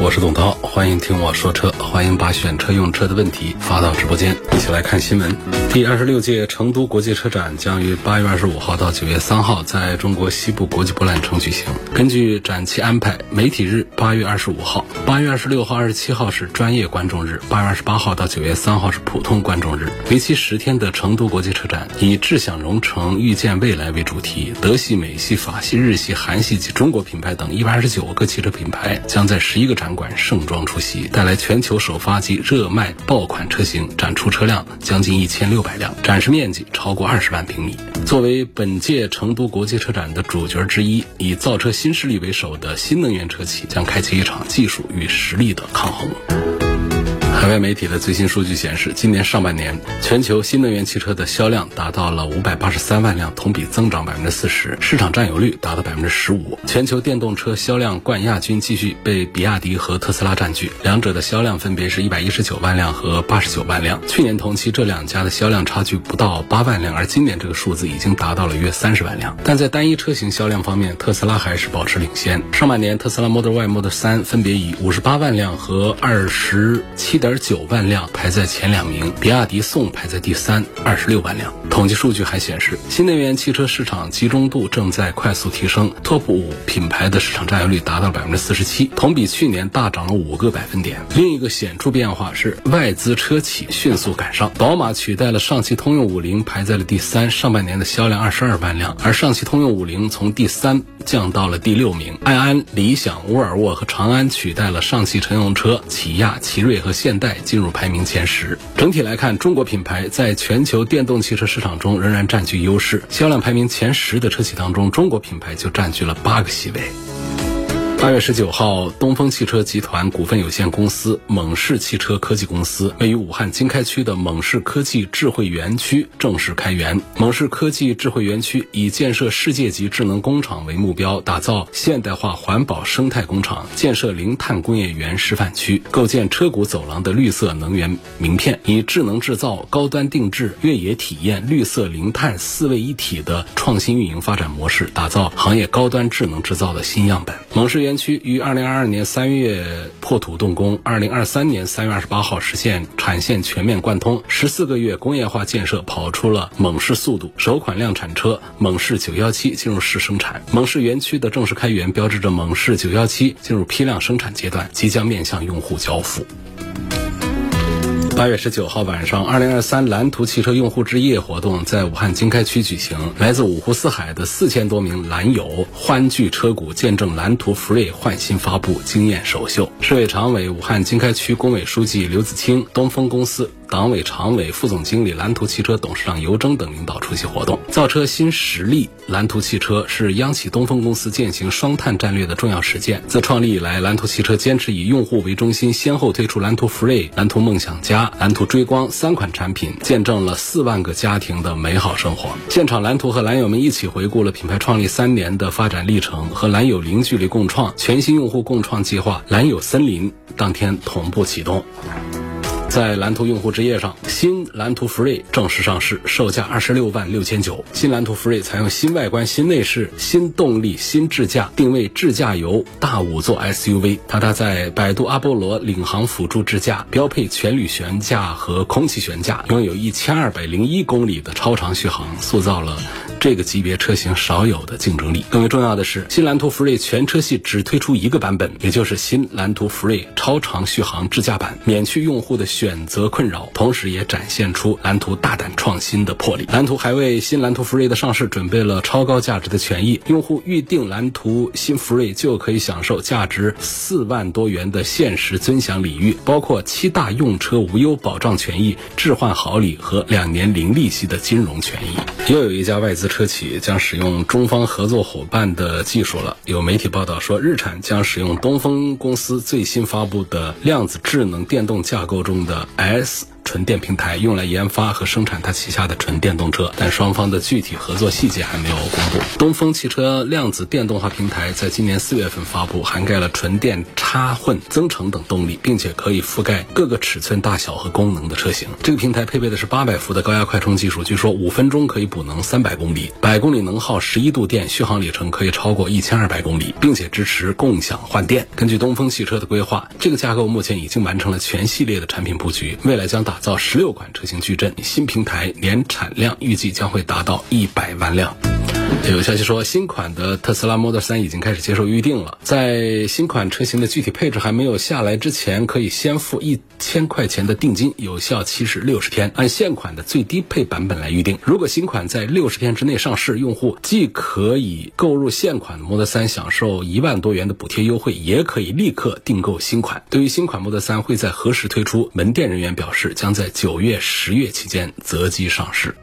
我是董涛，欢迎听我说车，欢迎把选车用车的问题发到直播间，一起来看新闻。第二十六届成都国际车展将于八月二十五号到九月三号在中国西部国际博览城举行。根据展期安排，媒体日八月二十五号、八月二十六号、二十七号是专业观众日，八月二十八号到九月三号是普通观众日。为期十天的成都国际车展以“智享蓉城，预见未来”为主题，德系、美系、法系、日系、韩系及中国品牌等一百二十九个汽车品牌将在十一个展馆盛装出席，带来全球首发及热卖爆款车型，展出车辆将近一千六百辆，展示面积超过二十万平米。作为本届成都国际车展的主角之一，以造车新势力为首的新能源车企将开启一场技术与实力的抗衡。海外媒体的最新数据显示，今年上半年全球新能源汽车的销量达到了五百八十三万辆，同比增长百分之四十，市场占有率达到百分之十五。全球电动车销量冠亚军继续被比亚迪和特斯拉占据，两者的销量分别是一百一十九万辆和八十九万辆。去年同期这两家的销量差距不到八万辆，而今年这个数字已经达到了约三十万辆。但在单一车型销量方面，特斯拉还是保持领先。上半年，特斯拉 Model Y、Model 3分别以五十八万辆和二十七点九万辆排在前两名，比亚迪宋排在第三，二十六万辆。统计数据还显示，新能源汽车市场集中度正在快速提升，Top 五品牌的市场占有率达到百分之四十七，同比去年大涨了五个百分点。另一个显著变化是外资车企迅速赶上，宝马取代了上汽通用五菱排在了第三，上半年的销量二十二万辆，而上汽通用五菱从第三降到了第六名。爱安、理想、沃尔沃和长安取代了上汽乘用车、起亚、奇瑞和现代进入排名前十。整体来看，中国品牌在全球电动汽车市场中仍然占据优势。销量排名前十的车企当中，中国品牌就占据了八个席位。八月十九号，东风汽车集团股份有限公司蒙氏汽车科技公司位于武汉经开区的蒙氏科技智慧园区正式开园。蒙氏科技智慧园区以建设世界级智能工厂为目标，打造现代化环保生态工厂，建设零碳工业园示范区，构建车谷走廊的绿色能源名片，以智能制造、高端定制、越野体验、绿色零碳四位一体的创新运营发展模式，打造行业高端智能制造的新样本。蒙氏园园区于二零二二年三月破土动工，二零二三年三月二十八号实现产线全面贯通，十四个月工业化建设跑出了猛士速度，首款量产车猛士九幺七进入试生产。猛士园区的正式开园，标志着猛士九幺七进入批量生产阶段，即将面向用户交付。八月十九号晚上，二零二三蓝图汽车用户之夜活动在武汉经开区举行。来自五湖四海的四千多名蓝友欢聚车谷，见证蓝图 Free 焕新发布，惊艳首秀。市委常委、武汉经开区工委书记刘子清，东风公司。党委常委、副总经理蓝图汽车董事长尤征等领导出席活动。造车新实力，蓝图汽车是央企东风公司践行双碳战略的重要实践。自创立以来，蓝图汽车坚持以用户为中心，先后推出蓝图 Free、蓝图梦想家、蓝图追光三款产品，见证了四万个家庭的美好生活。现场，蓝图和蓝友们一起回顾了品牌创立三年的发展历程，和蓝友零距离共创全新用户共创计划“蓝友森林”当天同步启动。在蓝图用户之夜上，新蓝图 Free 正式上市，售价二十六万六千九。新蓝图 Free 采用新外观、新内饰、新动力、新智驾，定位智驾游大五座 SUV。它搭载百度阿波罗领航辅助智驾，标配全铝悬架和空气悬架，拥有一千二百零一公里的超长续航，塑造了这个级别车型少有的竞争力。更为重要的是，新蓝图 Free 全车系只推出一个版本，也就是新蓝图 Free 超长续航智驾版，免去用户的。选择困扰，同时也展现出蓝图大胆创新的魄力。蓝图还为新蓝图福瑞的上市准备了超高价值的权益，用户预定蓝图新福瑞就可以享受价值四万多元的限时尊享礼遇，包括七大用车无忧保障权益、置换好礼和两年零利息的金融权益。又有一家外资车企将使用中方合作伙伴的技术了。有媒体报道说，日产将使用东风公司最新发布的量子智能电动架构中的 the S 纯电平台用来研发和生产它旗下的纯电动车，但双方的具体合作细节还没有公布。东风汽车量子电动化平台在今年四月份发布，涵盖了纯电、插混、增程等动力，并且可以覆盖各个尺寸、大小和功能的车型。这个平台配备的是八百伏的高压快充技术，据说五分钟可以补能三百公里，百公里能耗十一度电，续航里程可以超过一千二百公里，并且支持共享换电。根据东风汽车的规划，这个架构目前已经完成了全系列的产品布局，未来将打打造十六款车型矩阵，新平台年产量预计将会达到一百万辆。有消息说，新款的特斯拉 Model 3已经开始接受预定了。在新款车型的具体配置还没有下来之前，可以先付一千块钱的定金，有效期是六十天，按现款的最低配版本来预定。如果新款在六十天之内上市，用户既可以购入现款的 Model 3，享受一万多元的补贴优惠，也可以立刻订购新款。对于新款 Model 3会在何时推出，门店人员表示，将在九月、十月期间择机上市。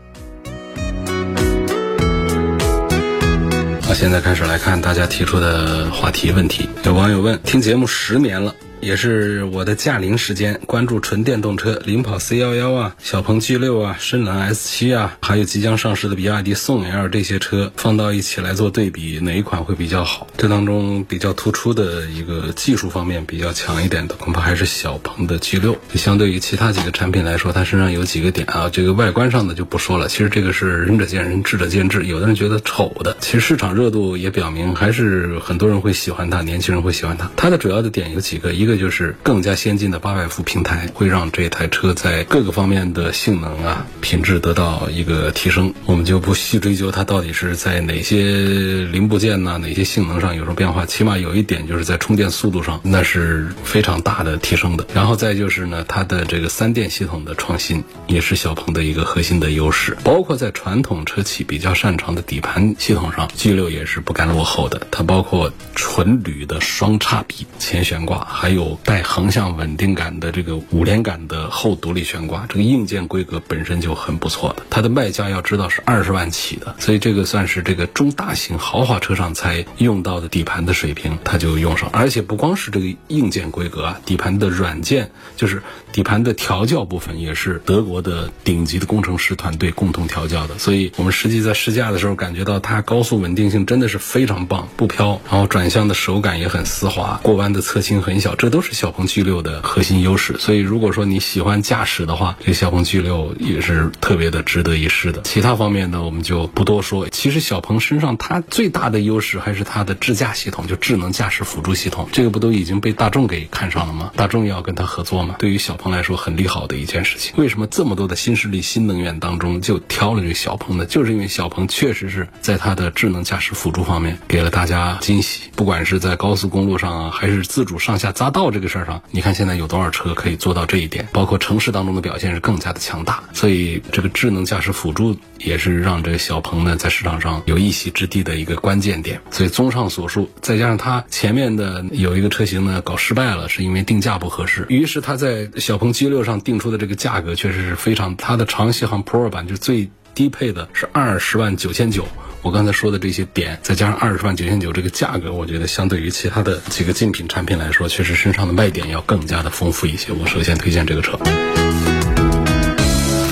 好，现在开始来看大家提出的话题问题。有网友问：听节目十年了。也是我的驾龄时间，关注纯电动车，领跑 C 幺幺啊，小鹏 G 六啊，深蓝 S 七啊，还有即将上市的比亚迪宋 L 这些车放到一起来做对比，哪一款会比较好？这当中比较突出的一个技术方面比较强一点的，恐怕还是小鹏的 G 六。相对于其他几个产品来说，它身上有几个点啊，这个外观上的就不说了。其实这个是仁者见仁，智者见智。有的人觉得丑的，其实市场热度也表明，还是很多人会喜欢它，年轻人会喜欢它。它的主要的点有几个，一这就是更加先进的八百伏平台，会让这台车在各个方面的性能啊、品质得到一个提升。我们就不细追究它到底是在哪些零部件呐、哪些性能上有什么变化。起码有一点就是在充电速度上，那是非常大的提升的。然后再就是呢，它的这个三电系统的创新，也是小鹏的一个核心的优势。包括在传统车企比较擅长的底盘系统上，G 六也是不甘落后的。它包括纯铝的双叉臂前悬挂，还有。有带横向稳定感的这个五连杆的后独立悬挂，这个硬件规格本身就很不错的。它的卖价要知道是二十万起的，所以这个算是这个中大型豪华车上才用到的底盘的水平，它就用上。而且不光是这个硬件规格啊，底盘的软件，就是底盘的调教部分，也是德国的顶级的工程师团队共同调教的。所以我们实际在试驾的时候，感觉到它高速稳定性真的是非常棒，不飘，然后转向的手感也很丝滑，过弯的侧倾很小。这都是小鹏 G 六的核心优势，所以如果说你喜欢驾驶的话，这小鹏 G 六也是特别的值得一试的。其他方面呢，我们就不多说。其实小鹏身上它最大的优势还是它的智驾系统，就智能驾驶辅助系统，这个不都已经被大众给看上了吗？大众要跟它合作吗？对于小鹏来说很利好的一件事情。为什么这么多的新势力、新能源当中就挑了这个小鹏呢？就是因为小鹏确实是在它的智能驾驶辅助方面给了大家惊喜，不管是在高速公路上啊，还是自主上下匝道。道这个事儿上，你看现在有多少车可以做到这一点？包括城市当中的表现是更加的强大。所以这个智能驾驶辅助也是让这个小鹏呢在市场上有一席之地的一个关键点。所以综上所述，再加上它前面的有一个车型呢搞失败了，是因为定价不合适。于是它在小鹏 G 六上定出的这个价格确实是非常，它的长续航 Pro 版就最低配的是二十万九千九。我刚才说的这些点，再加上二十万九千九这个价格，我觉得相对于其他的几个竞品产品来说，确实身上的卖点要更加的丰富一些。我首先推荐这个车。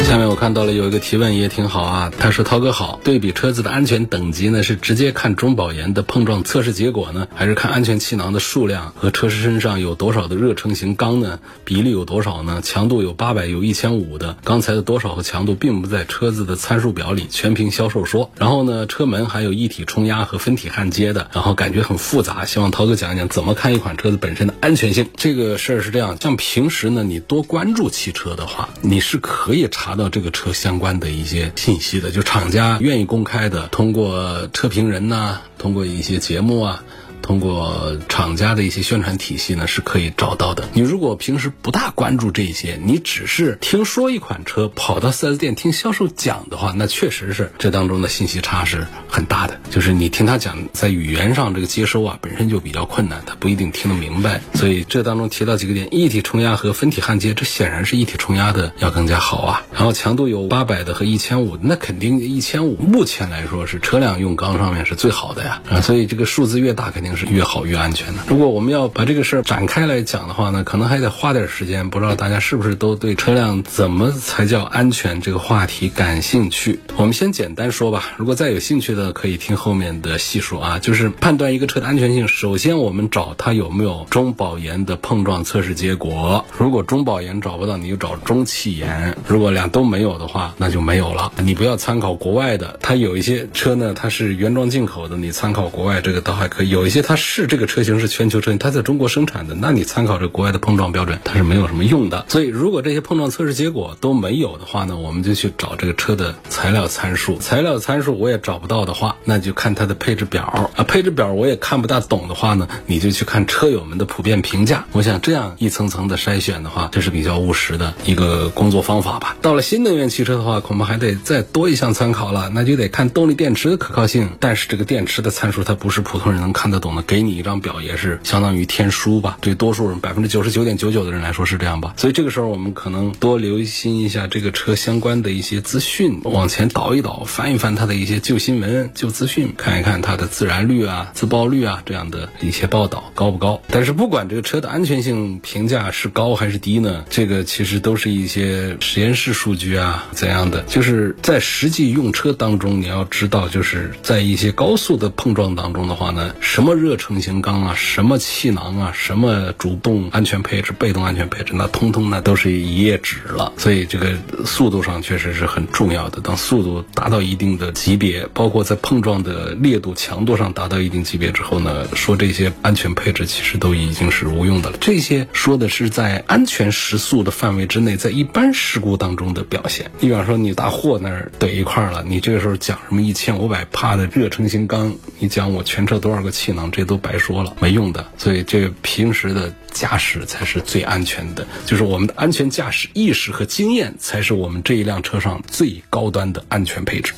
下面我看到了有一个提问也挺好啊，他说涛哥好，对比车子的安全等级呢，是直接看中保研的碰撞测试结果呢，还是看安全气囊的数量和车身上有多少的热成型钢呢？比例有多少呢？强度有八百有一千五的，钢材的多少和强度并不在车子的参数表里，全凭销售说。然后呢，车门还有一体冲压和分体焊接的，然后感觉很复杂，希望涛哥讲一讲怎么看一款车子本身的安全性。这个事儿是这样，像平时呢，你多关注汽车的话，你是可以查。到这个车相关的一些信息的，就厂家愿意公开的，通过车评人呢，通过一些节目啊。通过厂家的一些宣传体系呢是可以找到的。你如果平时不大关注这些，你只是听说一款车跑到 4S 店听销售讲的话，那确实是这当中的信息差是很大的。就是你听他讲，在语言上这个接收啊本身就比较困难，他不一定听得明白。所以这当中提到几个点：一体冲压和分体焊接，这显然是一体冲压的要更加好啊。然后强度有八百的和一千五，那肯定一千五目前来说是车辆用钢上面是最好的呀。啊，所以这个数字越大，肯定是越好越安全的。如果我们要把这个事儿展开来讲的话呢，可能还得花点时间。不知道大家是不是都对车辆怎么才叫安全这个话题感兴趣？我们先简单说吧。如果再有兴趣的，可以听后面的细说啊。就是判断一个车的安全性，首先我们找它有没有中保研的碰撞测试结果。如果中保研找不到，你就找中汽研。如果俩都没有的话，那就没有了。你不要参考国外的，它有一些车呢，它是原装进口的，你参考国外这个倒还可以。有一些它是这个车型是全球车型，它在中国生产的，那你参考这国外的碰撞标准，它是没有什么用的。所以如果这些碰撞测试结果都没有的话呢，我们就去找这个车的材料参数。材料参数我也找不到的话，那就看它的配置表啊。配置表我也看不大懂的话呢，你就去看车友们的普遍评价。我想这样一层层的筛选的话，这是比较务实的一个工作方法吧。到了新能源汽车的话，恐怕还得再多一项参考了，那就得看动力电池的可靠性。但是这个电池的参数它不是普通人能看得懂给你一张表也是相当于天书吧。对多数人百分之九十九点九九的人来说是这样吧。所以这个时候我们可能多留心一下这个车相关的一些资讯，往前倒一倒，翻一翻它的一些旧新闻、旧资讯，看一看它的自燃率啊、自爆率啊这样的一些报道高不高。但是不管这个车的安全性评价是高还是低呢，这个其实都是一些实验室数据啊怎样的。就是在实际用车当中，你要知道，就是在一些高速的碰撞当中的话呢，什么热成型钢啊，什么气囊啊，什么主动安全配置、被动安全配置，那通通呢都是一页纸了。所以这个速度上确实是很重要的。当速度达到一定的级别，包括在碰撞的烈度、强度上达到一定级别之后呢，说这些安全配置其实都已经是无用的了。这些说的是在安全时速的范围之内，在一般事故当中的表现。你比方说你大货那儿怼一块了，你这个时候讲什么一千五百帕的热成型钢，你讲我全车多少个气囊，这都白说了，没用的。所以这平时的驾驶才是最安全的，就是我们的安全驾驶意识和经验，才是我们这一辆车上最高端的安全配置。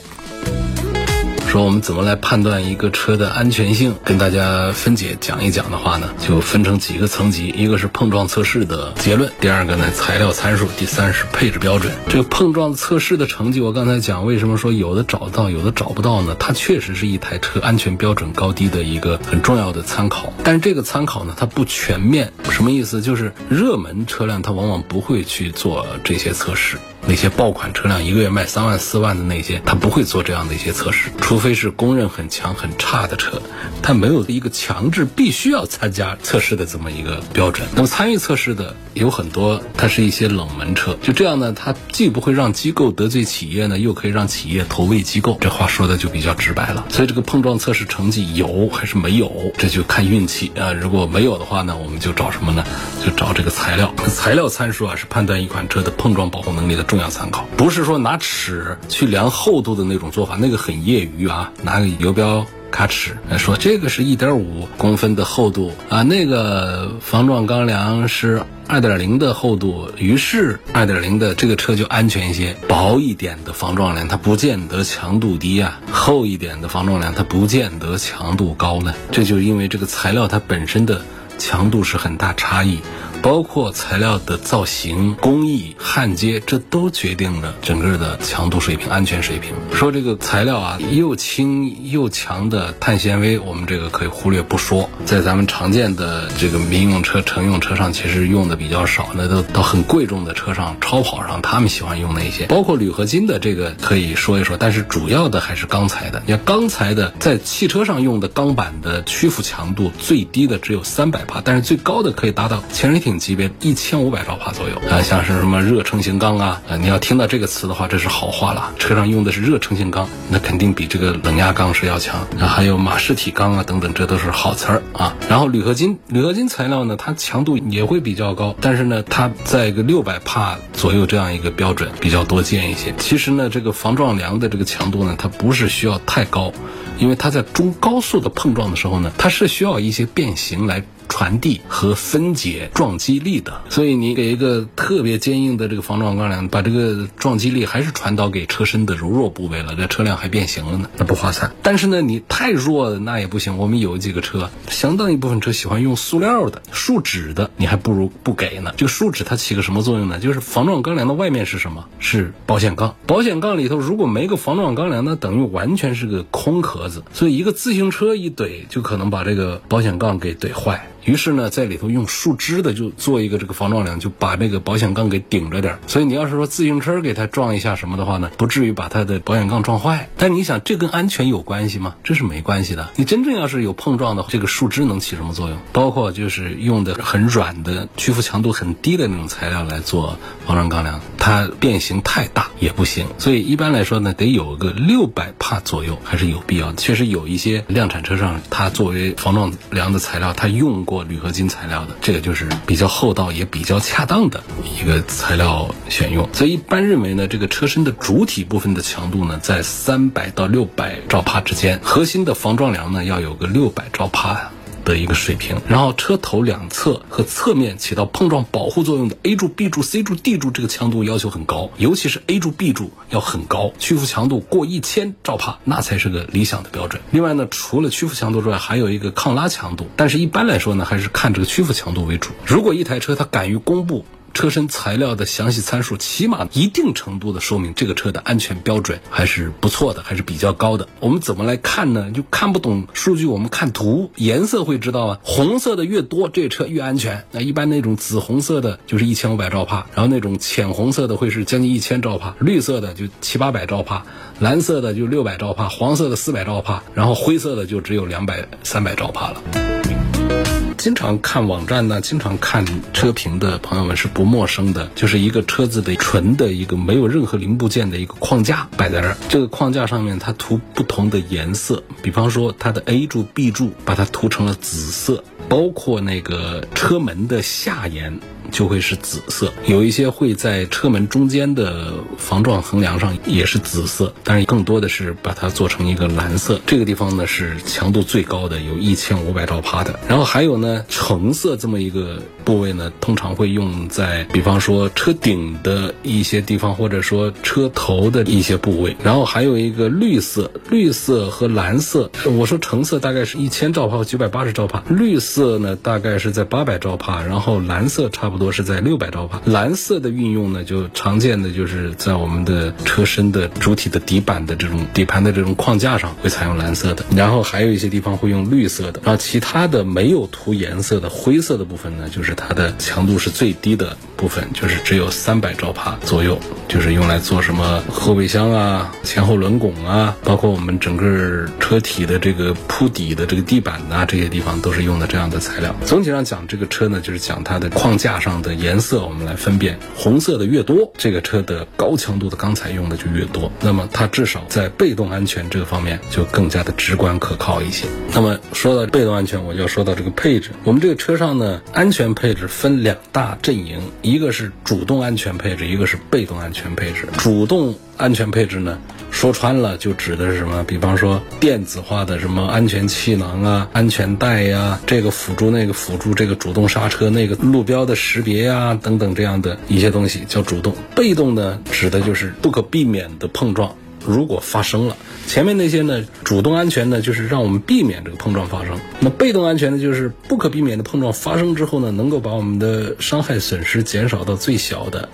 说我们怎么来判断一个车的安全性，跟大家分解讲一讲的话呢，就分成几个层级，一个是碰撞测试的结论，第二个呢材料参数，第三是配置标准。这个碰撞测试的成绩，我刚才讲为什么说有的找到，有的找不到呢？它确实是一台车安全标准高低的一个很重要的参考，但是这个参考呢，它不全面。什么意思？就是热门车辆它往往不会去做这些测试。那些爆款车辆一个月卖三万四万的那些，他不会做这样的一些测试，除非是公认很强很差的车，它没有一个强制必须要参加测试的这么一个标准。那么参与测试的有很多，它是一些冷门车，就这样呢，它既不会让机构得罪企业呢，又可以让企业投喂机构。这话说的就比较直白了。所以这个碰撞测试成绩有还是没有，这就看运气啊。如果没有的话呢，我们就找什么呢？就找这个材料。材料参数啊，是判断一款车的碰撞保护能力的重要参考，不是说拿尺去量厚度的那种做法，那个很业余啊，拿个游标卡尺说这个是一点五公分的厚度啊，那个防撞钢梁是二点零的厚度，于是二点零的这个车就安全一些。薄一点的防撞梁它不见得强度低啊，厚一点的防撞梁它不见得强度高呢。这就是因为这个材料它本身的强度是很大差异。包括材料的造型、工艺、焊接，这都决定了整个的强度水平、安全水平。说这个材料啊，又轻又强的碳纤维，我们这个可以忽略不说。在咱们常见的这个民用车、乘用车上，其实用的比较少。那都到很贵重的车上、超跑上，他们喜欢用那些。包括铝合金的这个可以说一说，但是主要的还是钢材的。你看钢材的，在汽车上用的钢板的屈服强度最低的只有三百帕，但是最高的可以达到前人体。品级别一千五百兆帕左右啊，像是什么热成型钢啊，啊，你要听到这个词的话，这是好话了。车上用的是热成型钢，那肯定比这个冷压钢是要强啊。还有马氏体钢啊等等，这都是好词儿啊。然后铝合金，铝合金材料呢，它强度也会比较高，但是呢，它在一个六百帕左右这样一个标准比较多见一些。其实呢，这个防撞梁的这个强度呢，它不是需要太高，因为它在中高速的碰撞的时候呢，它是需要一些变形来。传递和分解撞击力的，所以你给一个特别坚硬的这个防撞钢梁，把这个撞击力还是传导给车身的柔弱部位了，这车辆还变形了呢，那不划算。但是呢，你太弱的那也不行。我们有几个车，相当一部分车喜欢用塑料的、树脂的，你还不如不给呢。这个树脂它起个什么作用呢？就是防撞钢梁的外面是什么？是保险杠。保险杠里头如果没个防撞钢梁，那等于完全是个空壳子。所以一个自行车一怼，就可能把这个保险杠给怼坏。于是呢，在里头用树枝的就做一个这个防撞梁，就把这个保险杠给顶着点所以你要是说自行车给它撞一下什么的话呢，不至于把它的保险杠撞坏。但你想，这跟安全有关系吗？这是没关系的。你真正要是有碰撞的，这个树枝能起什么作用？包括就是用的很软的、屈服强度很低的那种材料来做防撞钢梁，它变形太大也不行。所以一般来说呢，得有个六百帕左右还是有必要的。确实有一些量产车上，它作为防撞梁的材料，它用。过铝合金材料的，这个就是比较厚道也比较恰当的一个材料选用。所以一般认为呢，这个车身的主体部分的强度呢，在三百到六百兆帕之间，核心的防撞梁呢要有个六百兆帕。的一个水平，然后车头两侧和侧面起到碰撞保护作用的 A 柱、B 柱、C 柱、D 柱，这个强度要求很高，尤其是 A 柱、B 柱要很高，屈服强度过一千兆帕，那才是个理想的标准。另外呢，除了屈服强度之外，还有一个抗拉强度，但是一般来说呢，还是看这个屈服强度为主。如果一台车它敢于公布。车身材料的详细参数，起码一定程度的说明这个车的安全标准还是不错的，还是比较高的。我们怎么来看呢？就看不懂数据，我们看图，颜色会知道啊。红色的越多，这车越安全。那一般那种紫红色的，就是一千五百兆帕，然后那种浅红色的会是将近一千兆帕，绿色的就七八百兆帕，蓝色的就六百兆帕，黄色的四百兆帕，然后灰色的就只有两百三百兆帕了。经常看网站呢，经常看车评的朋友们是不陌生的，就是一个车子的纯的一个没有任何零部件的一个框架摆在这儿。这个框架上面它涂不同的颜色，比方说它的 A 柱、B 柱把它涂成了紫色，包括那个车门的下沿。就会是紫色，有一些会在车门中间的防撞横梁上也是紫色，但是更多的是把它做成一个蓝色。这个地方呢是强度最高的，有一千五百兆帕的。然后还有呢橙色这么一个部位呢，通常会用在比方说车顶的一些地方，或者说车头的一些部位。然后还有一个绿色，绿色和蓝色，我说橙色大概是一千兆帕和九百八十兆帕，绿色呢大概是在八百兆帕，然后蓝色差不多。多是在六百兆帕，蓝色的运用呢，就常见的就是在我们的车身的主体的底板的这种底盘的这种框架上会采用蓝色的，然后还有一些地方会用绿色的，然后其他的没有涂颜色的灰色的部分呢，就是它的强度是最低的部分，就是只有三百兆帕左右，就是用来做什么后备箱啊、前后轮拱啊，包括我们整个车体的这个铺底的这个地板呐，这些地方都是用的这样的材料。总体上讲，这个车呢，就是讲它的框架上。的颜色我们来分辨，红色的越多，这个车的高强度的钢材用的就越多。那么它至少在被动安全这个方面就更加的直观可靠一些。那么说到被动安全，我就要说到这个配置。我们这个车上呢，安全配置分两大阵营，一个是主动安全配置，一个是被动安全配置。主动安全配置呢？说穿了，就指的是什么？比方说电子化的什么安全气囊啊、安全带呀，这个辅助那个辅助，这个主动刹车、那个路标的识别呀，等等这样的一些东西叫主动。被动呢，指的就是不可避免的碰撞，如果发生了，前面那些呢，主动安全呢，就是让我们避免这个碰撞发生。那被动安全呢，就是不可避免的碰撞发生之后呢，能够把我们的伤害损失减少到最小的。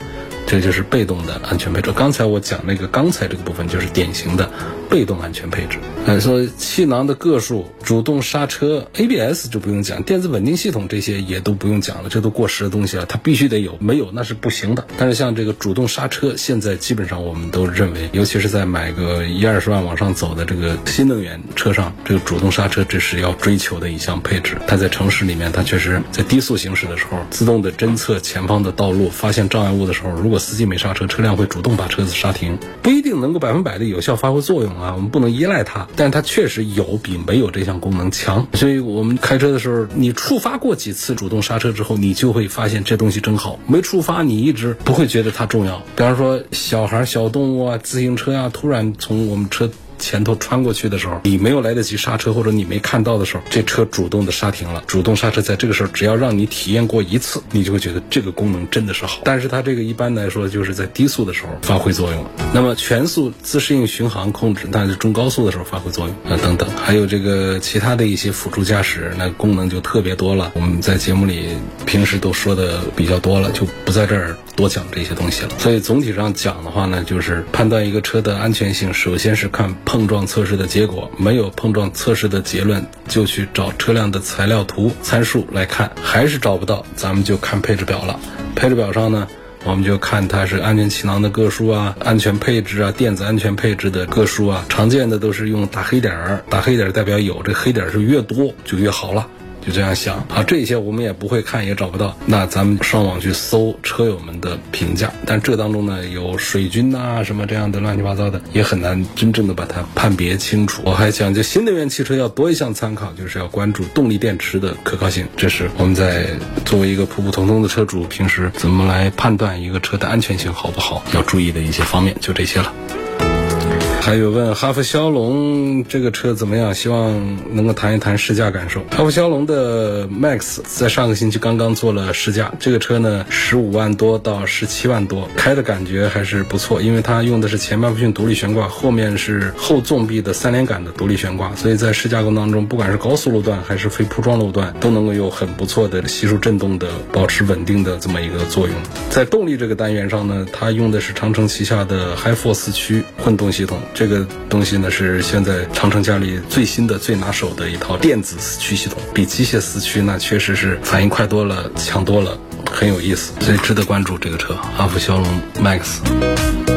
这就是被动的安全配置。刚才我讲那个刚才这个部分，就是典型的被动安全配置。哎，说气囊的个数、主动刹车、ABS 就不用讲，电子稳定系统这些也都不用讲了，这都过时的东西了，它必须得有，没有那是不行的。但是像这个主动刹车，现在基本上我们都认为，尤其是在买个一二十万往上走的这个新能源车上，这个主动刹车这是要追求的一项配置。它在城市里面，它确实在低速行驶的时候，自动的侦测前方的道路，发现障碍物的时候，如果司机没刹车，车辆会主动把车子刹停，不一定能够百分百的有效发挥作用啊，我们不能依赖它。但它确实有比没有这项功能强，所以我们开车的时候，你触发过几次主动刹车之后，你就会发现这东西真好。没触发，你一直不会觉得它重要。比方说，小孩、小动物啊，自行车啊，突然从我们车。前头穿过去的时候，你没有来得及刹车，或者你没看到的时候，这车主动的刹停了。主动刹车在这个时候，只要让你体验过一次，你就会觉得这个功能真的是好。但是它这个一般来说就是在低速的时候发挥作用，那么全速自适应巡航控制，那是中高速的时候发挥作用啊等等，还有这个其他的一些辅助驾驶，那功能就特别多了。我们在节目里平时都说的比较多了，就不在这儿多讲这些东西了。所以总体上讲的话呢，就是判断一个车的安全性，首先是看。碰撞测试的结果没有碰撞测试的结论，就去找车辆的材料图参数来看，还是找不到，咱们就看配置表了。配置表上呢，我们就看它是安全气囊的个数啊、安全配置啊、电子安全配置的个数啊，常见的都是用大黑点儿，大黑点儿代表有，这黑点儿是越多就越好了。就这样想啊，这些我们也不会看，也找不到。那咱们上网去搜车友们的评价，但这当中呢有水军呐什么这样的乱七八糟的，也很难真正的把它判别清楚。我还讲，就新能源汽车要多一项参考，就是要关注动力电池的可靠性。这是我们在作为一个普普通通的车主，平时怎么来判断一个车的安全性好不好，要注意的一些方面，就这些了。还有问哈弗枭龙这个车怎么样？希望能够谈一谈试驾感受。哈弗枭龙的 Max 在上个星期刚刚做了试驾，这个车呢十五万多到十七万多，开的感觉还是不错，因为它用的是前麦弗逊独立悬挂，后面是后纵臂的三连杆的独立悬挂，所以在试驾过程当中，不管是高速路段还是非铺装路段，都能够有很不错的系数震动的保持稳定的这么一个作用。在动力这个单元上呢，它用的是长城旗下的 hi four 四驱混动系统。这个东西呢是现在长城家里最新的、最拿手的一套电子四驱系统，比机械四驱那确实是反应快多了、强多了，很有意思，所以值得关注这个车——哈弗枭龙 Max。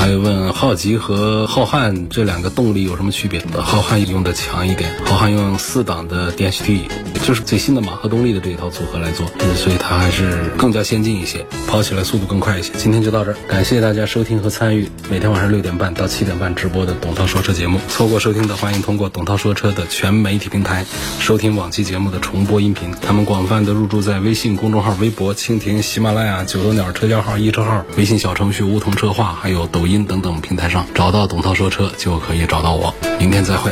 还有问浩吉和浩瀚这两个动力有什么区别？浩瀚用的强一点，浩瀚用四档的 DHT，就是最新的马赫动力的这一套组合来做，所以它还是更加先进一些，跑起来速度更快一些。今天就到这儿，感谢大家收听和参与每天晚上六点半到七点半直播的董涛说车节目。错过收听的，欢迎通过董涛说车的全媒体平台收听往期节目的重播音频。他们广泛的入驻在微信公众号、微博、蜻蜓、喜马拉雅、九头鸟车架号、一车号、微信小程序梧桐车话，还有抖音。音等等平台上找到董涛说车就可以找到我。明天再会。